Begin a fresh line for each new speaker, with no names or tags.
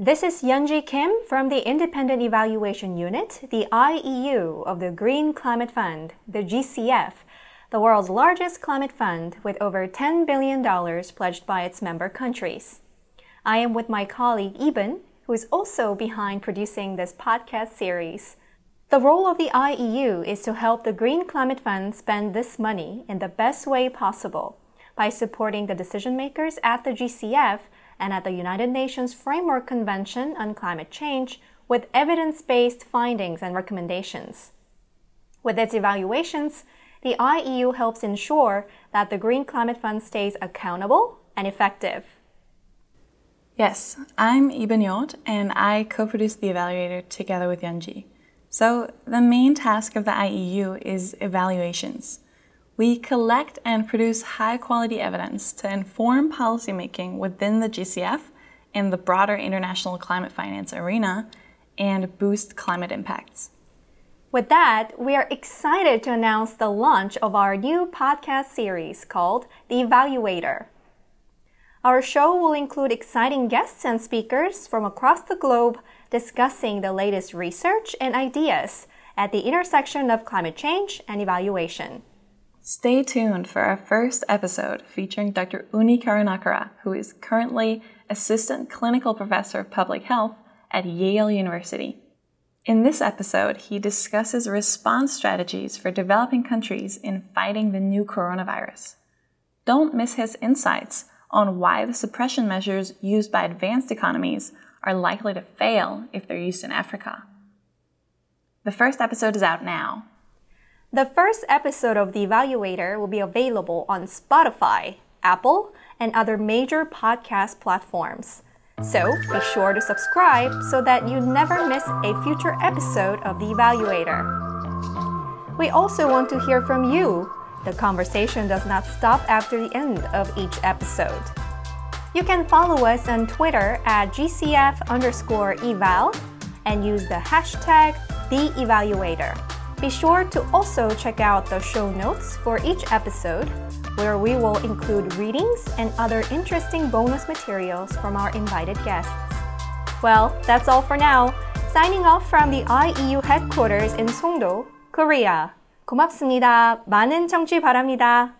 This is Yunji Kim from the Independent Evaluation Unit, the IEU of the Green Climate Fund, the GCF, the world's largest climate fund with over $10 billion pledged by its member countries. I am with my colleague Eben, who is also behind producing this podcast series. The role of the IEU is to help the Green Climate Fund spend this money in the best way possible by supporting the decision makers at the GCF and at the United Nations Framework Convention on Climate Change with evidence based findings and recommendations. With its evaluations, the IEU helps ensure that the Green Climate Fund stays accountable and effective.
Yes, I'm Eben Yot, and I co produce the evaluator together with Yunji. So, the main task of the IEU is evaluations. We collect and produce high quality evidence to inform policymaking within the GCF and the broader international climate finance arena and boost climate impacts.
With that, we are excited to announce the launch of our new podcast series called The Evaluator. Our show will include exciting guests and speakers from across the globe discussing the latest research and ideas at the intersection of climate change and evaluation.
Stay tuned for our first episode featuring Dr. Unni Karunakara, who is currently Assistant Clinical Professor of Public Health at Yale University. In this episode, he discusses response strategies for developing countries in fighting the new coronavirus. Don't miss his insights on why the suppression measures used by advanced economies are likely to fail if they're used in Africa. The first episode is out now,
the first episode of The Evaluator will be available on Spotify, Apple, and other major podcast platforms. So be sure to subscribe so that you never miss a future episode of The Evaluator. We also want to hear from you. The conversation does not stop after the end of each episode. You can follow us on Twitter at GCF underscore eval and use the hashtag TheEvaluator. Be sure to also check out the show notes for each episode, where we will include readings and other interesting bonus materials from our invited guests. Well, that's all for now. Signing off from the IEU headquarters in Songdo, Korea. 고맙습니다. 많은 청취 바랍니다.